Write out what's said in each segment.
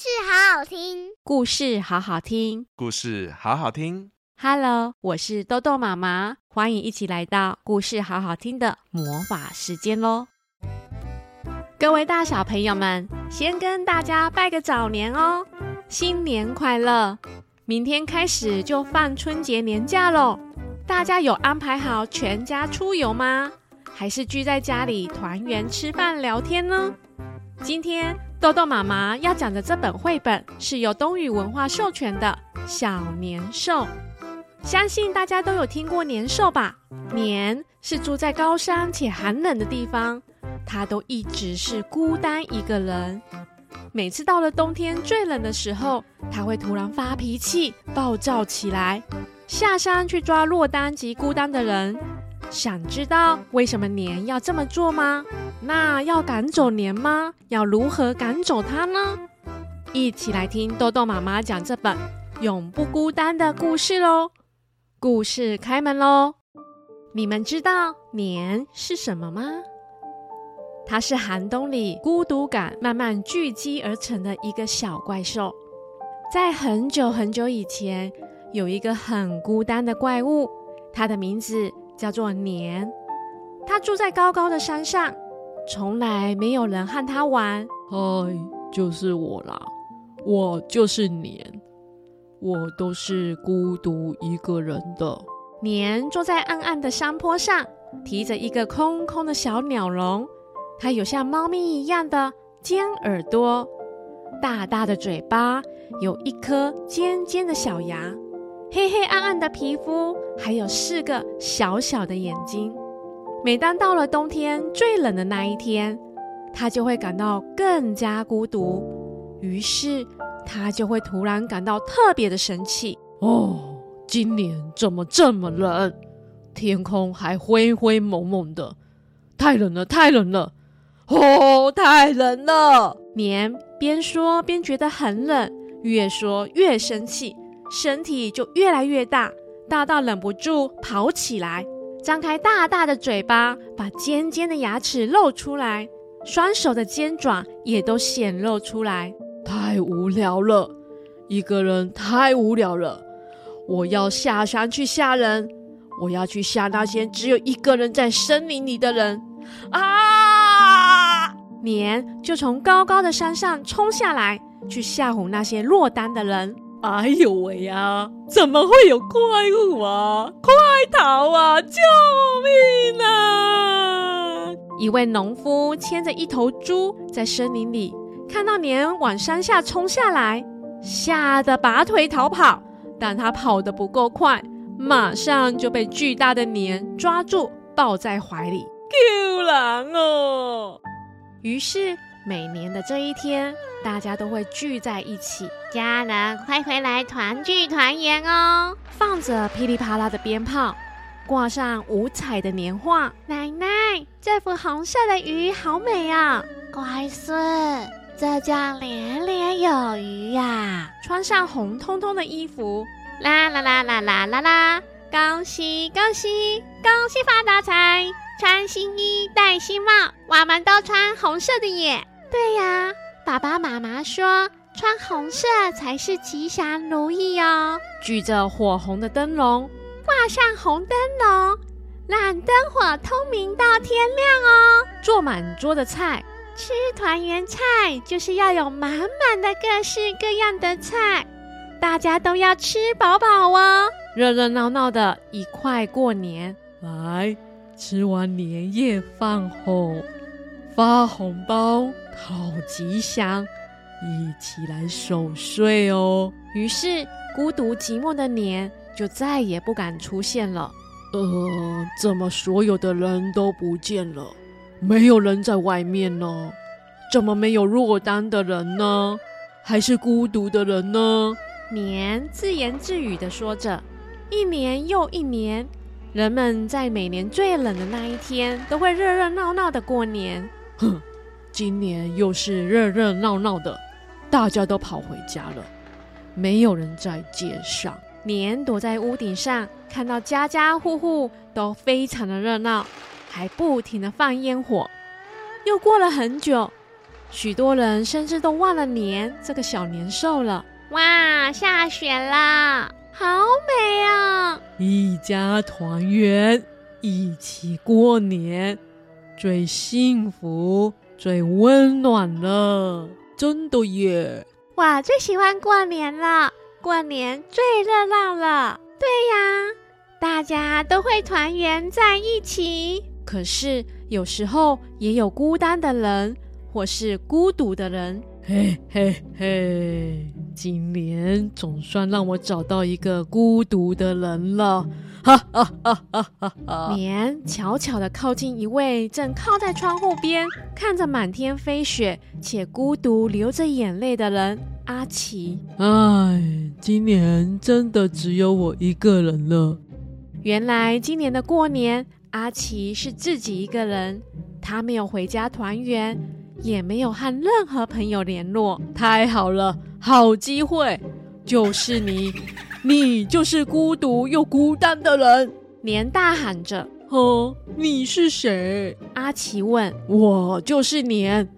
事好好听，故事好好听，故事好好听。Hello，我是豆豆妈妈，欢迎一起来到故事好好听的魔法时间喽！各位大小朋友们，先跟大家拜个早年哦，新年快乐！明天开始就放春节年假喽，大家有安排好全家出游吗？还是聚在家里团圆吃饭聊天呢？今天豆豆妈妈要讲的这本绘本是由东雨文化授权的《小年兽》。相信大家都有听过年兽吧？年是住在高山且寒冷的地方，它都一直是孤单一个人。每次到了冬天最冷的时候，它会突然发脾气，暴躁起来，下山去抓落单及孤单的人。想知道为什么年要这么做吗？那要赶走年吗？要如何赶走它呢？一起来听豆豆妈妈讲这本《永不孤单》的故事喽！故事开门喽！你们知道年是什么吗？它是寒冬里孤独感慢慢聚集而成的一个小怪兽。在很久很久以前，有一个很孤单的怪物，它的名字叫做年。它住在高高的山上，从来没有人和它玩。嗨，就是我啦，我就是年，我都是孤独一个人的。年坐在暗暗的山坡上，提着一个空空的小鸟笼。它有像猫咪一样的尖耳朵，大大的嘴巴，有一颗尖尖的小牙，黑黑暗暗的皮肤，还有四个小小的眼睛。每当到了冬天最冷的那一天，它就会感到更加孤独，于是它就会突然感到特别的生气。哦，今年怎么这么冷？天空还灰灰蒙蒙的，太冷了，太冷了。哦，太冷了！年边说边觉得很冷，越说越生气，身体就越来越大，大到忍不住跑起来，张开大大的嘴巴，把尖尖的牙齿露出来，双手的尖爪也都显露出来。太无聊了，一个人太无聊了，我要下山去吓人，我要去吓那些只有一个人在森林里的人啊！年就从高高的山上冲下来，去吓唬那些落单的人。哎呦喂呀！怎么会有怪物啊？快逃啊！救命啊！一位农夫牵着一头猪在森林里，看到年往山下冲下来，吓得拔腿逃跑。但他跑得不够快，马上就被巨大的年抓住，抱在怀里。救人哦！于是，每年的这一天，大家都会聚在一起，家人快回来团聚团圆哦！放着噼里啪啦的鞭炮，挂上五彩的年画。奶奶，这幅红色的鱼好美啊！乖孙，这叫年年有余呀！穿上红彤彤的衣服，啦啦啦啦啦啦啦！恭喜恭喜恭喜发大财！穿新衣戴新帽，我们都穿红色的耶。对呀，爸爸妈妈说穿红色才是吉祥如意哦。举着火红的灯笼，挂上红灯笼，让灯火通明到天亮哦。做满桌的菜，吃团圆菜就是要有满满的各式各样的菜，大家都要吃饱饱哦。热热闹闹的一块过年，来。吃完年夜饭后，发红包讨吉祥，一起来守岁哦。于是，孤独寂寞的年就再也不敢出现了。呃，怎么所有的人都不见了？没有人在外面呢？怎么没有落单的人呢？还是孤独的人呢？年自言自语的说着，一年又一年。人们在每年最冷的那一天，都会热热闹闹的过年。哼，今年又是热热闹闹的，大家都跑回家了，没有人在街上。年躲在屋顶上，看到家家户户都非常的热闹，还不停的放烟火。又过了很久，许多人甚至都忘了年这个小年兽了。哇，下雪啦，好美啊！一家团圆，一起过年，最幸福、最温暖了，真的耶！哇，最喜欢过年了，过年最热闹了。对呀，大家都会团圆在一起。可是有时候也有孤单的人，或是孤独的人。嘿嘿嘿，今年总算让我找到一个孤独的人了。哈哈哈哈哈哈！年悄悄地靠近一位正靠在窗户边，看着满天飞雪且孤独流着眼泪的人——阿奇。唉，今年真的只有我一个人了。原来今年的过年，阿奇是自己一个人，他没有回家团圆。也没有和任何朋友联络。太好了，好机会，就是你，你就是孤独又孤单的人。年大喊着：“哦，你是谁？”阿奇问：“我就是年，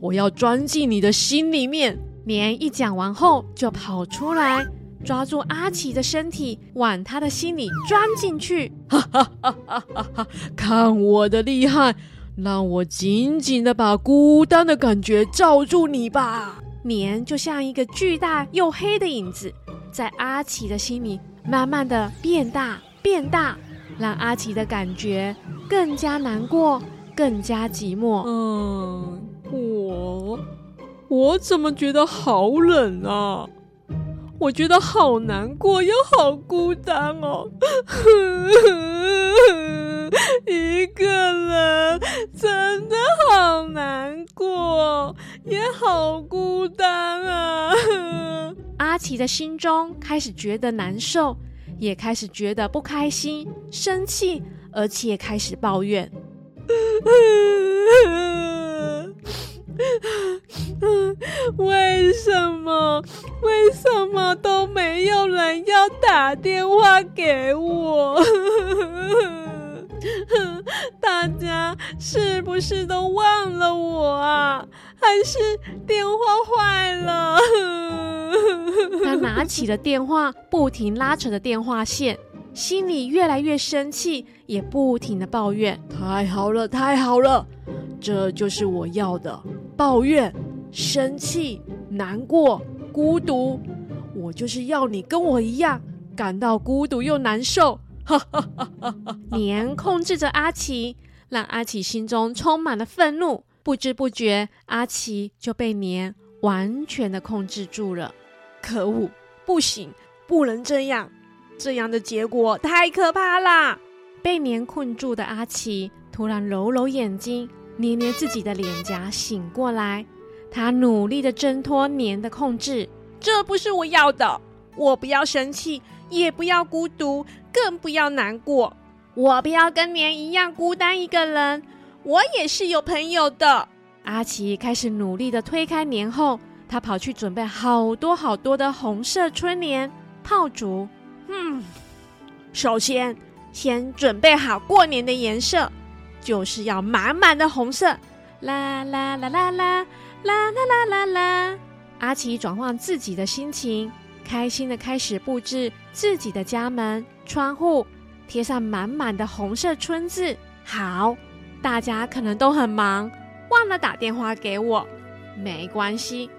我要钻进你的心里面。”年一讲完后，就跑出来，抓住阿奇的身体，往他的心里钻进去。哈哈哈哈哈哈！看我的厉害！让我紧紧的把孤单的感觉罩住你吧。年就像一个巨大又黑的影子，在阿奇的心里慢慢的变大变大，让阿奇的感觉更加难过，更加寂寞。嗯，我我怎么觉得好冷啊？我觉得好难过又好孤单哦。一个人真的好难过，也好孤单啊！阿奇的心中开始觉得难受，也开始觉得不开心、生气，而且开始抱怨。为什么？为什么都没有人要打电话给我？大家是不是都忘了我啊？还是电话坏了？他拿起了电话，不停拉扯着电话线，心里越来越生气，也不停的抱怨。太好了，太好了，这就是我要的。抱怨、生气、难过、孤独，我就是要你跟我一样，感到孤独又难受。哈哈哈哈哈！年控制着阿奇，让阿奇心中充满了愤怒。不知不觉，阿奇就被年完全的控制住了。可恶！不行，不能这样，这样的结果太可怕啦！被年困住的阿奇突然揉揉眼睛，捏捏自己的脸颊，醒过来。他努力的挣脱年的控制。这不是我要的，我不要生气。也不要孤独，更不要难过。我不要跟年一样孤单一个人，我也是有朋友的。阿奇开始努力的推开年后，他跑去准备好多好多的红色春联、炮竹。嗯，首先先准备好过年的颜色，就是要满满的红色。啦啦啦啦啦啦啦啦啦啦！阿奇转换自己的心情。开心的开始布置自己的家门、窗户，贴上满满的红色春字。好，大家可能都很忙，忘了打电话给我。没关系，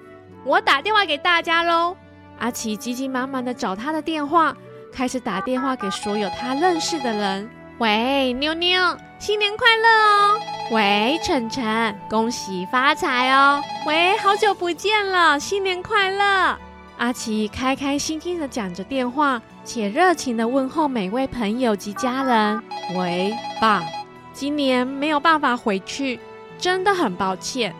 我打电话给大家喽。阿奇急急忙忙的找他的电话，开始打电话给所有他认识的人。喂，妞妞，新年快乐哦！喂，晨晨，恭喜发财哦！喂，好久不见了，新年快乐！阿奇开开心心的讲着电话，且热情的问候每位朋友及家人。喂，爸，今年没有办法回去，真的很抱歉，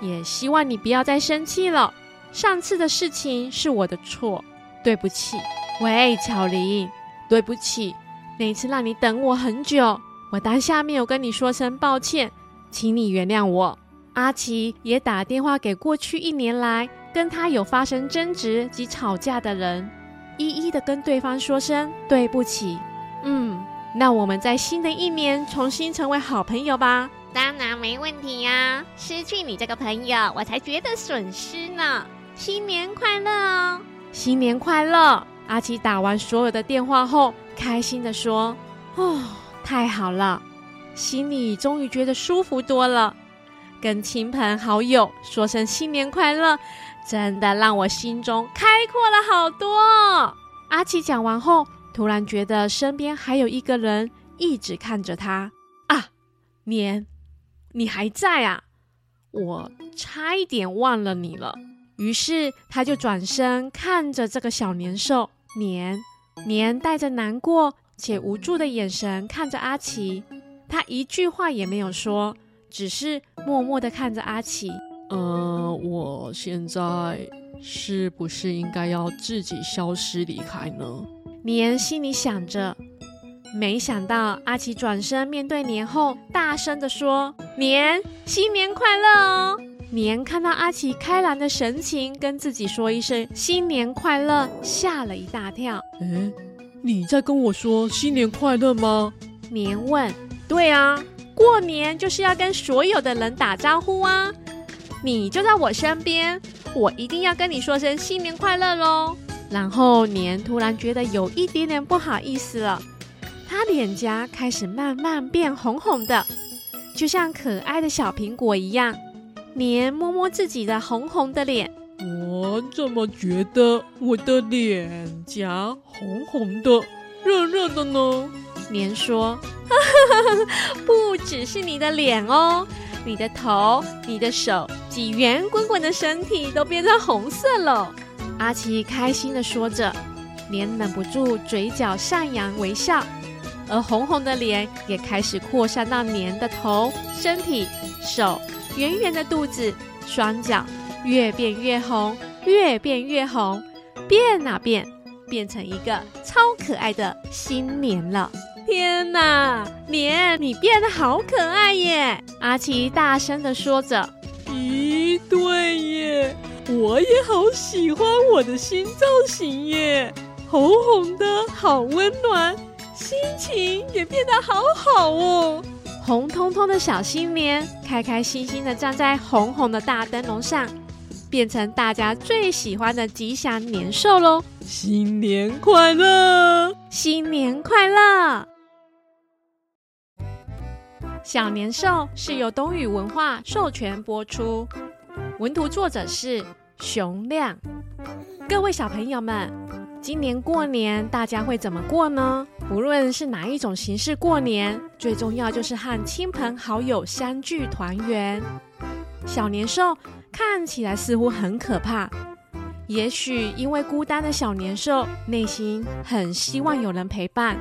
也希望你不要再生气了。上次的事情是我的错，对不起。喂，巧玲，对不起，那次让你等我很久，我当下没有跟你说声抱歉，请你原谅我。阿奇也打电话给过去一年来。跟他有发生争执及吵架的人，一一的跟对方说声对不起。嗯，那我们在新的一年重新成为好朋友吧。当然没问题呀！失去你这个朋友，我才觉得损失呢。新年快乐哦！新年快乐！阿奇打完所有的电话后，开心地说：“哦，太好了，心里终于觉得舒服多了。跟亲朋好友说声新年快乐，真的让我心中开阔了好多。”阿奇讲完后，突然觉得身边还有一个人一直看着他。啊，年，你还在啊？我差一点忘了你了。于是他就转身看着这个小年兽年，年带着难过且无助的眼神看着阿奇，他一句话也没有说，只是默默的看着阿奇。呃，我现在是不是应该要自己消失离开呢？年心里想着，没想到阿奇转身面对年后，大声的说：“年，新年快乐哦！”年看到阿奇开朗的神情，跟自己说一声“新年快乐”，吓了一大跳。诶，你在跟我说新年快乐吗？年问。对啊，过年就是要跟所有的人打招呼啊。你就在我身边，我一定要跟你说声新年快乐喽。然后年突然觉得有一点点不好意思了，他脸颊开始慢慢变红红的，就像可爱的小苹果一样。年摸摸自己的红红的脸，我怎么觉得我的脸颊红红的、热热的呢？年说：“ 不只是你的脸哦，你的头、你的手及圆滚滚的身体都变成红色了。”阿奇开心地说着，年忍不住嘴角上扬微笑，而红红的脸也开始扩散到年的头、身体、手。圆圆的肚子、双脚越变越红，越变越红，变啊变，变成一个超可爱的新年了！天哪，年，你变得好可爱耶！阿奇大声的说着。咦，对耶，我也好喜欢我的新造型耶，红红的，好温暖，心情也变得好好哦。红彤彤的小新年，开开心心的站在红红的大灯笼上，变成大家最喜欢的吉祥年兽喽！新年快乐，新年快乐！小年兽是由东雨文化授权播出，文图作者是熊亮。各位小朋友们。今年过年大家会怎么过呢？不论是哪一种形式过年，最重要就是和亲朋好友相聚团圆。小年兽看起来似乎很可怕，也许因为孤单的小年兽内心很希望有人陪伴，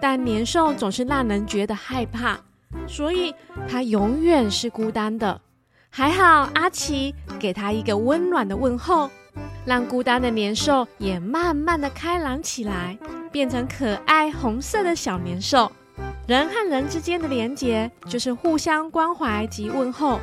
但年兽总是让人觉得害怕，所以他永远是孤单的。还好阿奇给他一个温暖的问候。让孤单的年兽也慢慢的开朗起来，变成可爱红色的小年兽。人和人之间的连结就是互相关怀及问候，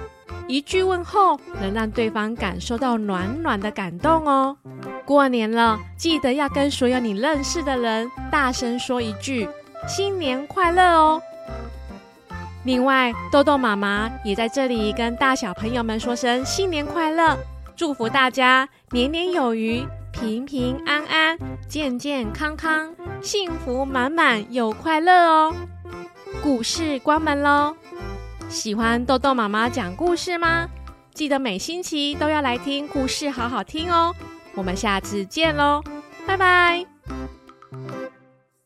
一句问候能让对方感受到暖暖的感动哦。过年了，记得要跟所有你认识的人大声说一句“新年快乐”哦。另外，豆豆妈妈也在这里跟大小朋友们说声新年快乐。祝福大家年年有余，平平安安，健健康康，幸福满满又快乐哦！故事关门喽！喜欢豆豆妈妈讲故事吗？记得每星期都要来听故事，好好听哦！我们下次见喽，拜拜。